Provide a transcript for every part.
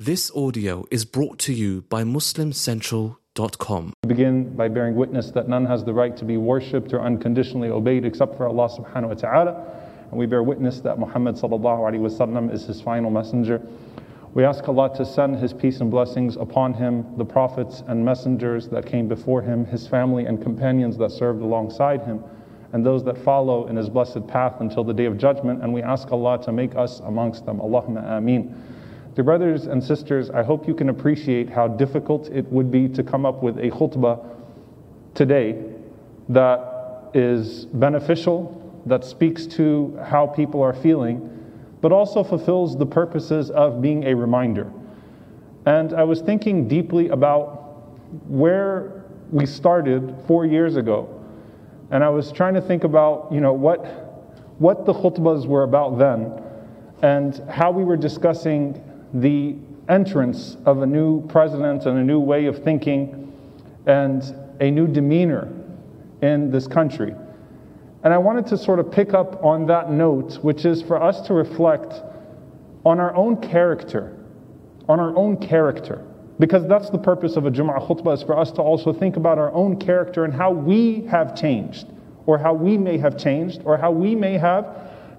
This audio is brought to you by MuslimCentral.com. We begin by bearing witness that none has the right to be worshipped or unconditionally obeyed except for Allah subhanahu wa ta'ala. And we bear witness that Muhammad sallallahu alaihi wasallam is his final messenger. We ask Allah to send his peace and blessings upon him, the prophets and messengers that came before him, his family and companions that served alongside him, and those that follow in his blessed path until the day of judgment. And we ask Allah to make us amongst them. Allahumma ameen. Dear brothers and sisters, I hope you can appreciate how difficult it would be to come up with a khutbah today that is beneficial, that speaks to how people are feeling, but also fulfills the purposes of being a reminder. And I was thinking deeply about where we started four years ago. And I was trying to think about, you know, what, what the khutbahs were about then and how we were discussing the entrance of a new president and a new way of thinking and a new demeanor in this country. And I wanted to sort of pick up on that note, which is for us to reflect on our own character, on our own character. Because that's the purpose of a Jum'ah khutbah, is for us to also think about our own character and how we have changed, or how we may have changed, or how we may have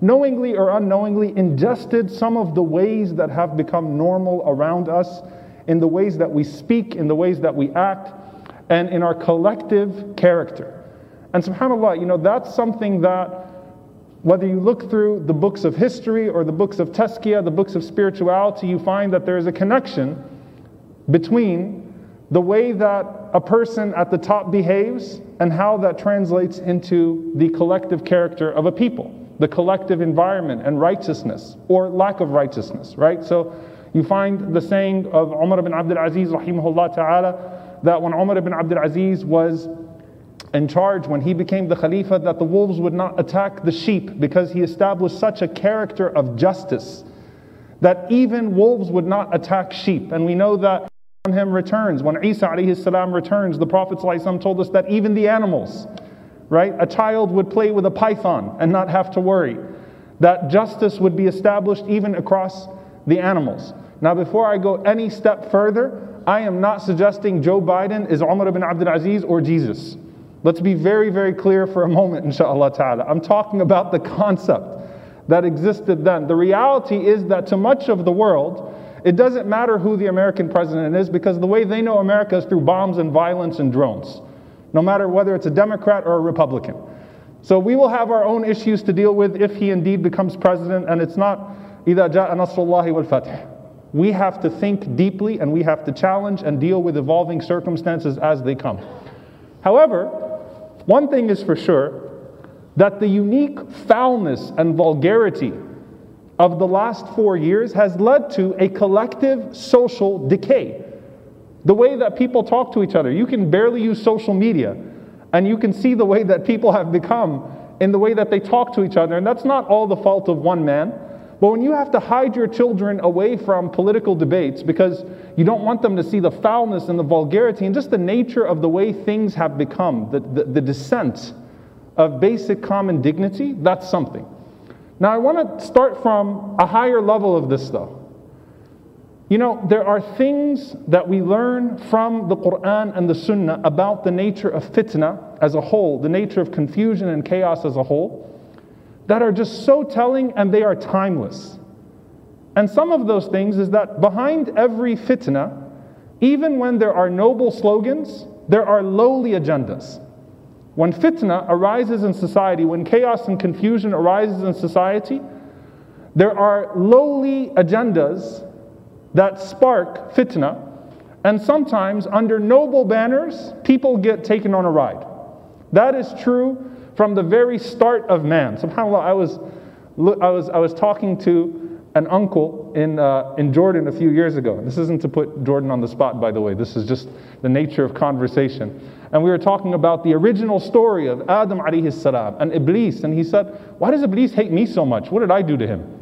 knowingly or unknowingly ingested some of the ways that have become normal around us, in the ways that we speak, in the ways that we act, and in our collective character. And subhanAllah, you know, that's something that whether you look through the books of history or the books of tazkiyah, the books of spirituality, you find that there is a connection between the way that a person at the top behaves and how that translates into the collective character of a people the collective environment and righteousness or lack of righteousness, right? So you find the saying of Umar ibn Abdul Aziz, rahimahullah ta'ala, that when Umar ibn Abdul Aziz was in charge, when he became the Khalifa, that the wolves would not attack the sheep because he established such a character of justice that even wolves would not attack sheep. And we know that when him returns, when Isa alayhi salam returns, the Prophet told us that even the animals, right? A child would play with a python and not have to worry. That justice would be established even across the animals. Now, before I go any step further, I am not suggesting Joe Biden is Umar ibn Abdul Aziz or Jesus. Let's be very, very clear for a moment, inshallah ta'ala. I'm talking about the concept that existed then. The reality is that to much of the world, it doesn't matter who the American president is because the way they know America is through bombs and violence and drones no matter whether it's a Democrat or a Republican. So we will have our own issues to deal with if he indeed becomes president, and it's not إِذَا جَاءَ نَصْرُ اللَّهِ وَالْفَتْحِ We have to think deeply and we have to challenge and deal with evolving circumstances as they come. However, one thing is for sure that the unique foulness and vulgarity of the last four years has led to a collective social decay. the way that people talk to each other. You can barely use social media, and you can see the way that people have become in the way that they talk to each other. And that's not all the fault of one man. But when you have to hide your children away from political debates because you don't want them to see the foulness and the vulgarity and just the nature of the way things have become, the, the, the descent of basic common dignity, that's something. Now, I want to start from a higher level of this, though. You know, there are things that we learn from the Quran and the Sunnah about the nature of fitna as a whole, the nature of confusion and chaos as a whole, that are just so telling and they are timeless. And some of those things is that behind every fitna, even when there are noble slogans, there are lowly agendas. When fitna arises in society, when chaos and confusion arises in society, there are lowly agendas that spark fitna, and sometimes under noble banners, people get taken on a ride. That is true from the very start of man. SubhanAllah, I was, I was, I was talking to an uncle in, uh, in Jordan a few years ago. This isn't to put Jordan on the spot, by the way, this is just the nature of conversation. And we were talking about the original story of Adam alayhi and Iblis. And he said, Why does Iblis hate me so much? What did I do to him?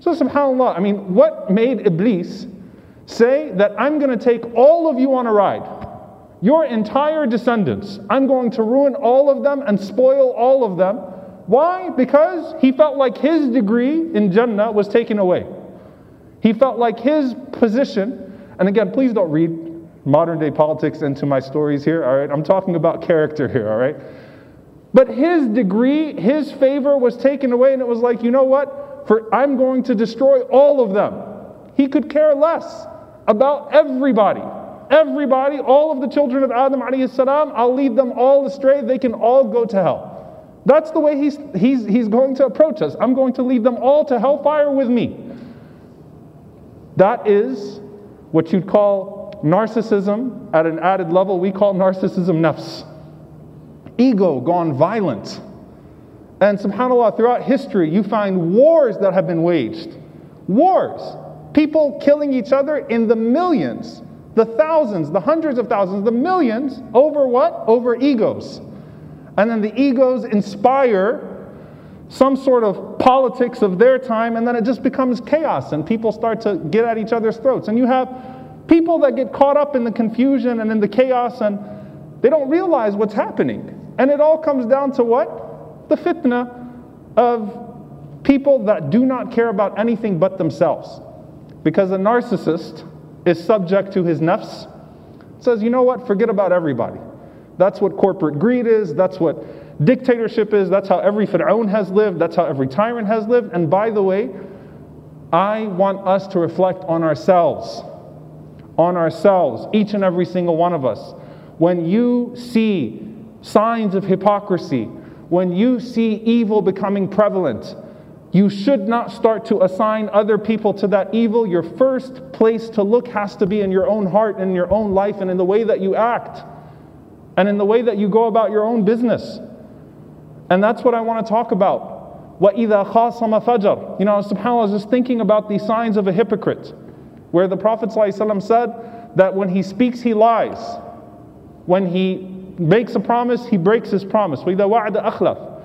So, subhanAllah, I mean, what made Iblis say that I'm going to take all of you on a ride? Your entire descendants. I'm going to ruin all of them and spoil all of them. Why? Because he felt like his degree in Jannah was taken away. He felt like his position, and again, please don't read modern day politics into my stories here, all right? I'm talking about character here, all right? But his degree, his favor was taken away, and it was like, you know what? For I'm going to destroy all of them. He could care less about everybody. Everybody, all of the children of Adam salam, I'll lead them all astray. They can all go to hell. That's the way he's, he's, he's going to approach us. I'm going to lead them all to hellfire with me. That is what you'd call narcissism at an added level. We call narcissism nafs. Ego gone violent. And subhanAllah, throughout history, you find wars that have been waged. Wars. People killing each other in the millions the thousands, the hundreds of thousands, the millions over what? Over egos. And then the egos inspire some sort of politics of their time, and then it just becomes chaos, and people start to get at each other's throats. And you have people that get caught up in the confusion and in the chaos, and they don't realize what's happening. And it all comes down to what? The fitna of people that do not care about anything but themselves. Because a narcissist is subject to his nafs, says, you know what, forget about everybody. That's what corporate greed is, that's what dictatorship is, that's how every Fir'aun has lived, that's how every tyrant has lived. And by the way, I want us to reflect on ourselves, on ourselves, each and every single one of us. When you see signs of hypocrisy, when you see evil becoming prevalent, you should not start to assign other people to that evil. Your first place to look has to be in your own heart and in your own life and in the way that you act and in the way that you go about your own business. And that's what I want to talk about. وَإِذَا خَاصَمَ فَجَرٍ You know, subhanAllah, I was just thinking about the signs of a hypocrite, where the Prophet ﷺ said that when he speaks, he lies. When he makes a promise, he breaks his promise. وَإِذَا وَعَدَ أَخْلَفَ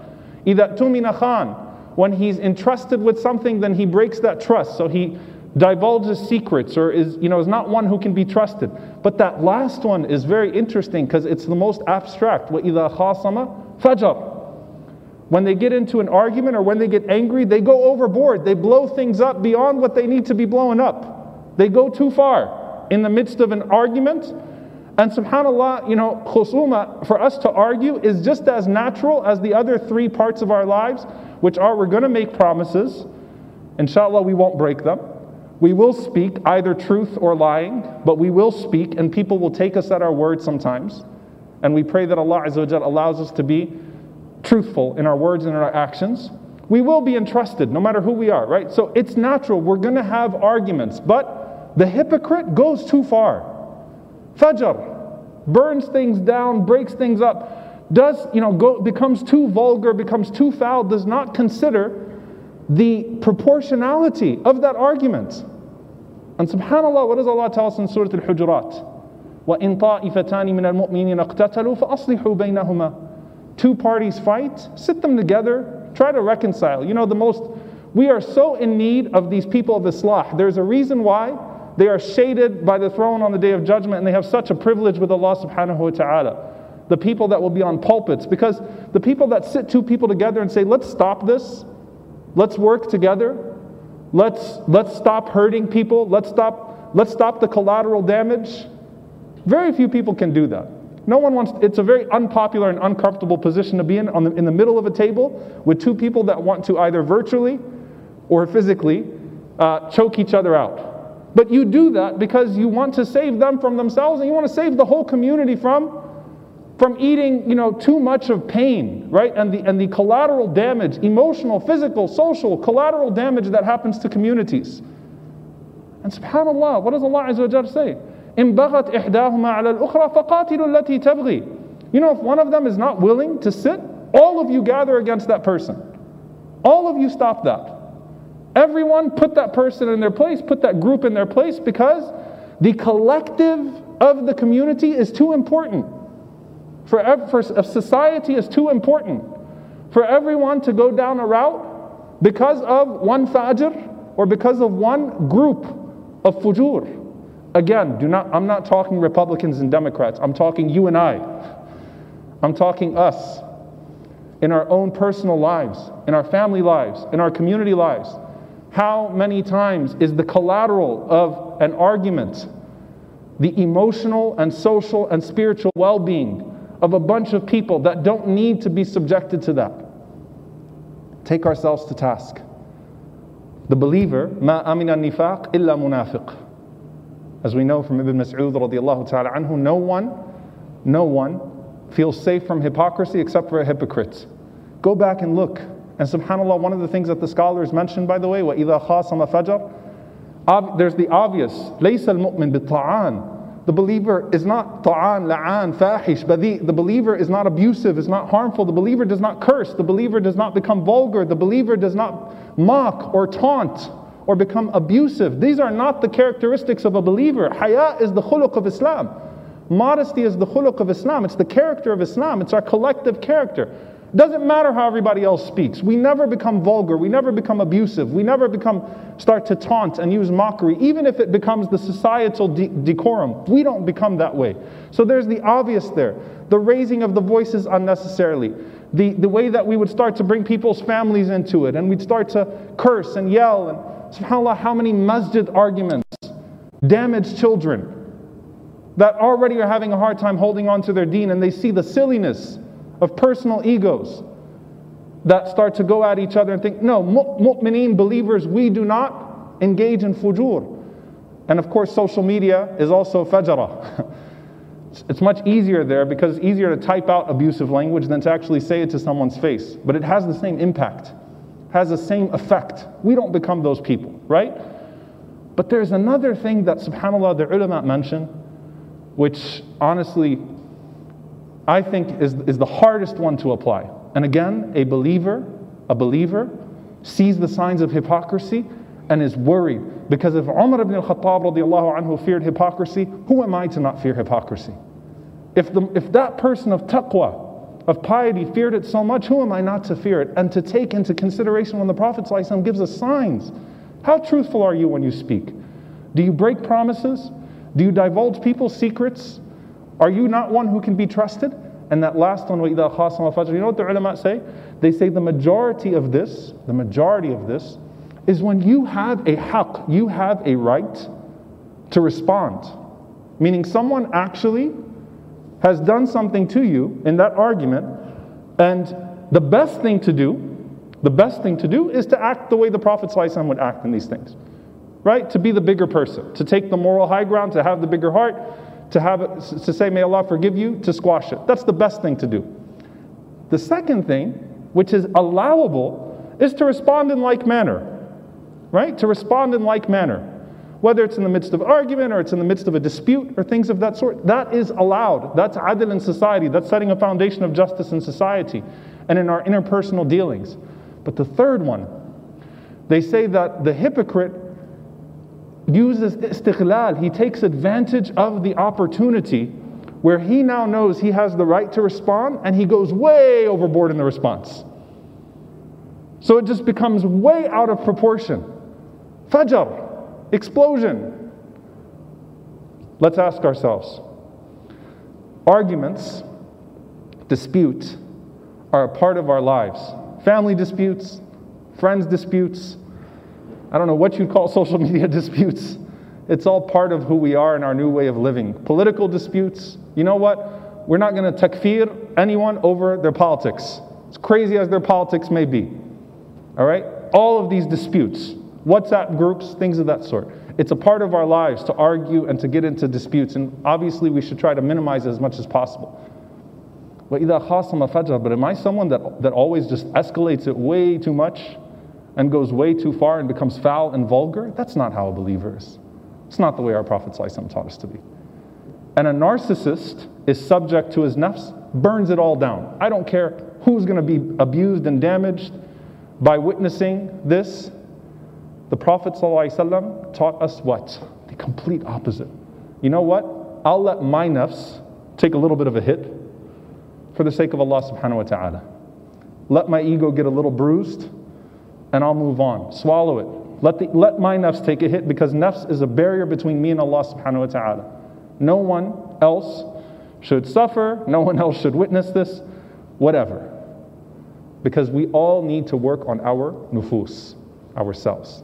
إِذَا تُمِنَ خَانَ when he's entrusted with something, then he breaks that trust. So he divulges secrets or is, you know, is not one who can be trusted. But that last one is very interesting because it's the most abstract. وَإِذَا خَاصَمَ فَجَرٍ when they get into an argument or when they get angry, they go overboard. They blow things up beyond what they need to be blown up. They go too far in the midst of an argument. and subhanAllah, you know, khusuma, for us to argue is just as natural as the other three parts of our lives which are we're going to make promises. Inshallah, we won't break them. We will speak either truth or lying, but we will speak, and people will take us at our word sometimes. And we pray that Allah Azza allows us to be truthful in our words and in our actions. We will be entrusted no matter who we are, right? So it's natural. We're going to have arguments, but the hypocrite goes too far. Fajr burns things down, breaks things up does, you know, go, becomes too vulgar, becomes too foul, does not consider the proportionality of that argument. And subhanAllah, what does Allah tell us in Surah Al-Hujurat? وَإِن طَائِفَتَانِ مِنَ الْمُؤْمِنِينَ اقْتَتَلُوا فَأَصْلِحُوا بَيْنَهُمَا Two parties fight, sit them together, try to reconcile. You know, the most, we are so in need of these people of Islah. There's a reason why they are shaded by the throne on the day of judgment and they have such a privilege with Allah subhanahu wa ta'ala the people that will be on pulpits, because the people that sit two people together and say, let's stop this, let's work together, let's, let's stop hurting people, let's stop, let's stop the collateral damage. Very few people can do that. No one wants, it's a very unpopular and uncomfortable position to be in, the, in the middle of a table with two people that want to either virtually or physically uh, choke each other out. But you do that because you want to save them from themselves and you want to save the whole community from from eating, you know, too much of pain, right? And the, and the collateral damage, emotional, physical, social, collateral damage that happens to communities. And subhanAllah, what does Allah Azza wa say? إن بغت إحداهما على الأخرى فقاتلوا التي تبغي. You know, if one of them is not willing to sit, all of you gather against that person. All of you stop that. Everyone put that person in their place, put that group in their place because the collective of the community is too important for, for society is too important for everyone to go down a route because of one fajr or because of one group of fujur. Again, do not, I'm not talking Republicans and Democrats. I'm talking you and I. I'm talking us in our own personal lives, in our family lives, in our community lives. How many times is the collateral of an argument the emotional and social and spiritual well being of a bunch of people that don't need to be subjected to that? Take ourselves to task. The believer, ma amina nifaq illa munafiq. As we know from Ibn Mas'ud radiallahu ta'ala anhu, no one, no one feels safe from hypocrisy except for a hypocrite. Go back and look. And subhanAllah, one of the things that the scholars mentioned, by the way, وَإِذَا خَاصَمَ فَجَرْ There's the obvious. لَيْسَ الْمُؤْمِن بِالطَّعَانِ the believer is not ta'an, la'an, fahish, badi. The believer is not abusive, is not harmful. The believer does not curse. The believer does not become vulgar. The believer does not mock or taunt or become abusive. These are not the characteristics of a believer. Haya is the khuluq of Islam. Modesty is the khuluq of Islam. It's the character of Islam. It's our collective character. Doesn't matter how everybody else speaks. We never become vulgar. We never become abusive. We never become start to taunt and use mockery, even if it becomes the societal de- decorum. We don't become that way. So there's the obvious there. The raising of the voices unnecessarily. The, the way that we would start to bring people's families into it and we'd start to curse and yell and subhanAllah, how many masjid arguments damage children that already are having a hard time holding on to their deen and they see the silliness of personal egos that start to go at each other and think, no, mu'mineen, believers, we do not engage in fujur. And of course, social media is also fajara. it's much easier there because it's easier to type out abusive language than to actually say it to someone's face. But it has the same impact, has the same effect. We don't become those people, right? But there's another thing that, subhanAllah, the ulama mention, which honestly I think is, is the hardest one to apply. And again, a believer, a believer sees the signs of hypocrisy and is worried. Because if Umar ibn al-Khattab radiallahu anhu feared hypocrisy, who am I to not fear hypocrisy? If, the, if that person of taqwa, of piety, feared it so much, who am I not to fear it? And to take into consideration when the Prophet ﷺ gives us signs. How truthful are you when you speak? Do you break promises? Do you divulge people's secrets? Are you not one who can be trusted? And that last one, وَإِذَا خَاصَمَ فَجْرٍ You know what the ulama say? They say the majority of this, the majority of this, is when you have a haqq, you have a right to respond. Meaning someone actually has done something to you in that argument, and the best thing to do, the best thing to do is to act the way the Prophet ﷺ would act in these things. Right? To be the bigger person, to take the moral high ground, to have the bigger heart, to have it, to say, may Allah forgive you, to squash it. That's the best thing to do. The second thing, which is allowable, is to respond in like manner. Right? To respond in like manner. Whether it's in the midst of argument or it's in the midst of a dispute or things of that sort, that is allowed. That's adil in society. That's setting a foundation of justice in society and in our interpersonal dealings. But the third one, they say that the hypocrite uses istighlal, he takes advantage of the opportunity where he now knows he has the right to respond and he goes way overboard in the response. So it just becomes way out of proportion. Fajr, explosion. Let's ask ourselves arguments, disputes are a part of our lives. Family disputes, friends disputes, I don't know what you'd call social media disputes. It's all part of who we are and our new way of living. Political disputes, you know what? We're not going to takfir anyone over their politics, as crazy as their politics may be. All right? All of these disputes, WhatsApp groups, things of that sort. It's a part of our lives to argue and to get into disputes, and obviously we should try to minimize it as much as possible. But am I someone that, that always just escalates it way too much? And goes way too far and becomes foul and vulgar, that's not how a believer is. It's not the way our Prophet ﷺ taught us to be. And a narcissist is subject to his nafs, burns it all down. I don't care who's going to be abused and damaged by witnessing this. The Prophet ﷺ taught us what? The complete opposite. You know what? I'll let my nafs take a little bit of a hit for the sake of Allah subhanahu wa ta'ala. Let my ego get a little bruised and I'll move on. Swallow it. Let, the, let my nafs take a hit because nafs is a barrier between me and Allah subhanahu wa ta'ala. No one else should suffer, no one else should witness this, whatever. Because we all need to work on our nufus, ourselves.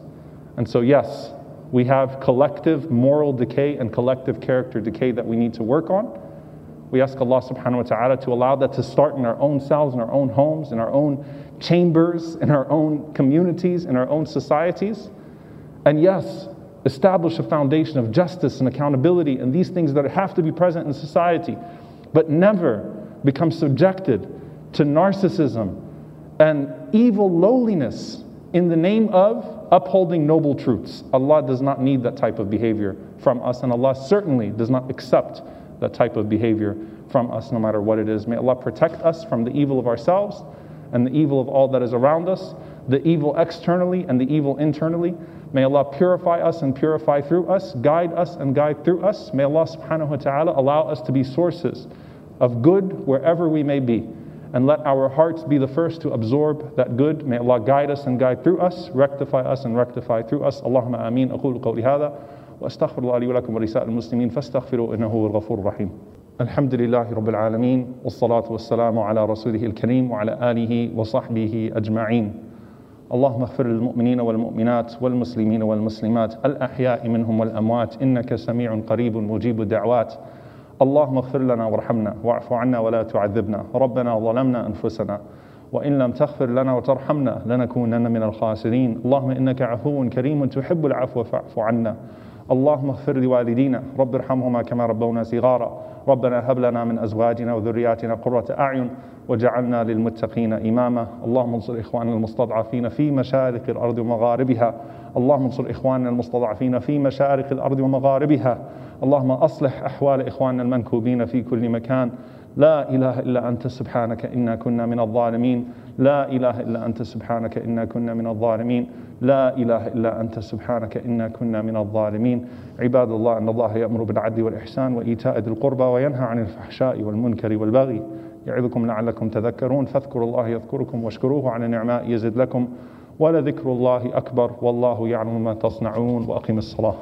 And so, yes, we have collective moral decay and collective character decay that we need to work on. We ask Allah subhanahu wa ta'ala to allow that to start in our own selves, in our own homes, in our own chambers, in our own communities, in our own societies. And yes, establish a foundation of justice and accountability and these things that have to be present in society, but never become subjected to narcissism and evil lowliness in the name of upholding noble truths. Allah does not need that type of behavior from us, and Allah certainly does not accept that type of behavior from us, no matter what it is. May Allah protect us from the evil of ourselves and the evil of all that is around us, the evil externally and the evil internally. May Allah purify us and purify through us, guide us and guide through us. May Allah subhanahu wa ta'ala allow us to be sources of good wherever we may be. And let our hearts be the first to absorb that good. May Allah guide us and guide through us, rectify us and rectify through us. Allahumma ameen. أقول قولي هذا وأستغفر الله لي ولكم ولسائر المسلمين فاستغفروا إنه هو الغفور الرحيم. الحمد لله رب العالمين والصلاة والسلام على رسوله الكريم وعلى آله وصحبه أجمعين. اللهم اغفر للمؤمنين والمؤمنات والمسلمين والمسلمات الأحياء منهم والأموات إنك سميع قريب مجيب الدعوات اللهم اغفر لنا وارحمنا واعف عنا ولا تعذبنا ربنا ظلمنا أنفسنا وإن لم تغفر لنا وترحمنا لنكونن من الخاسرين اللهم إنك عفو كريم تحب العفو فاعف عنا اللهم اغفر لوالدينا رب ارحمهما كما ربونا صغارا. ربنا هب لنا من أزواجنا وذرياتنا قرة أعين وجعلنا للمتقين إماما. اللهم انصر إخواننا المستضعفين في مشارق الأرض ومغاربها. اللهم انصر إخواننا المستضعفين في مشارق الأرض ومغاربها. اللهم أصلح أحوال إخواننا المنكوبين في كل مكان. لا إله إلا أنت سبحانك إنا كنا من الظالمين. لا إله إلا أنت سبحانك إنا كنا من الظالمين. لا إله إلا أنت سبحانك إنا كنا من الظالمين. عباد الله أن الله يأمر بالعدل والإحسان وإيتاء ذي القربى وينهى عن الفحشاء والمنكر والبغي يعظكم لعلكم تذكرون. فاذكروا الله يذكركم واشكروه على نعماء يزد لكم. ولذكر الله أكبر والله يعلم ما تصنعون وأقم الصلاة.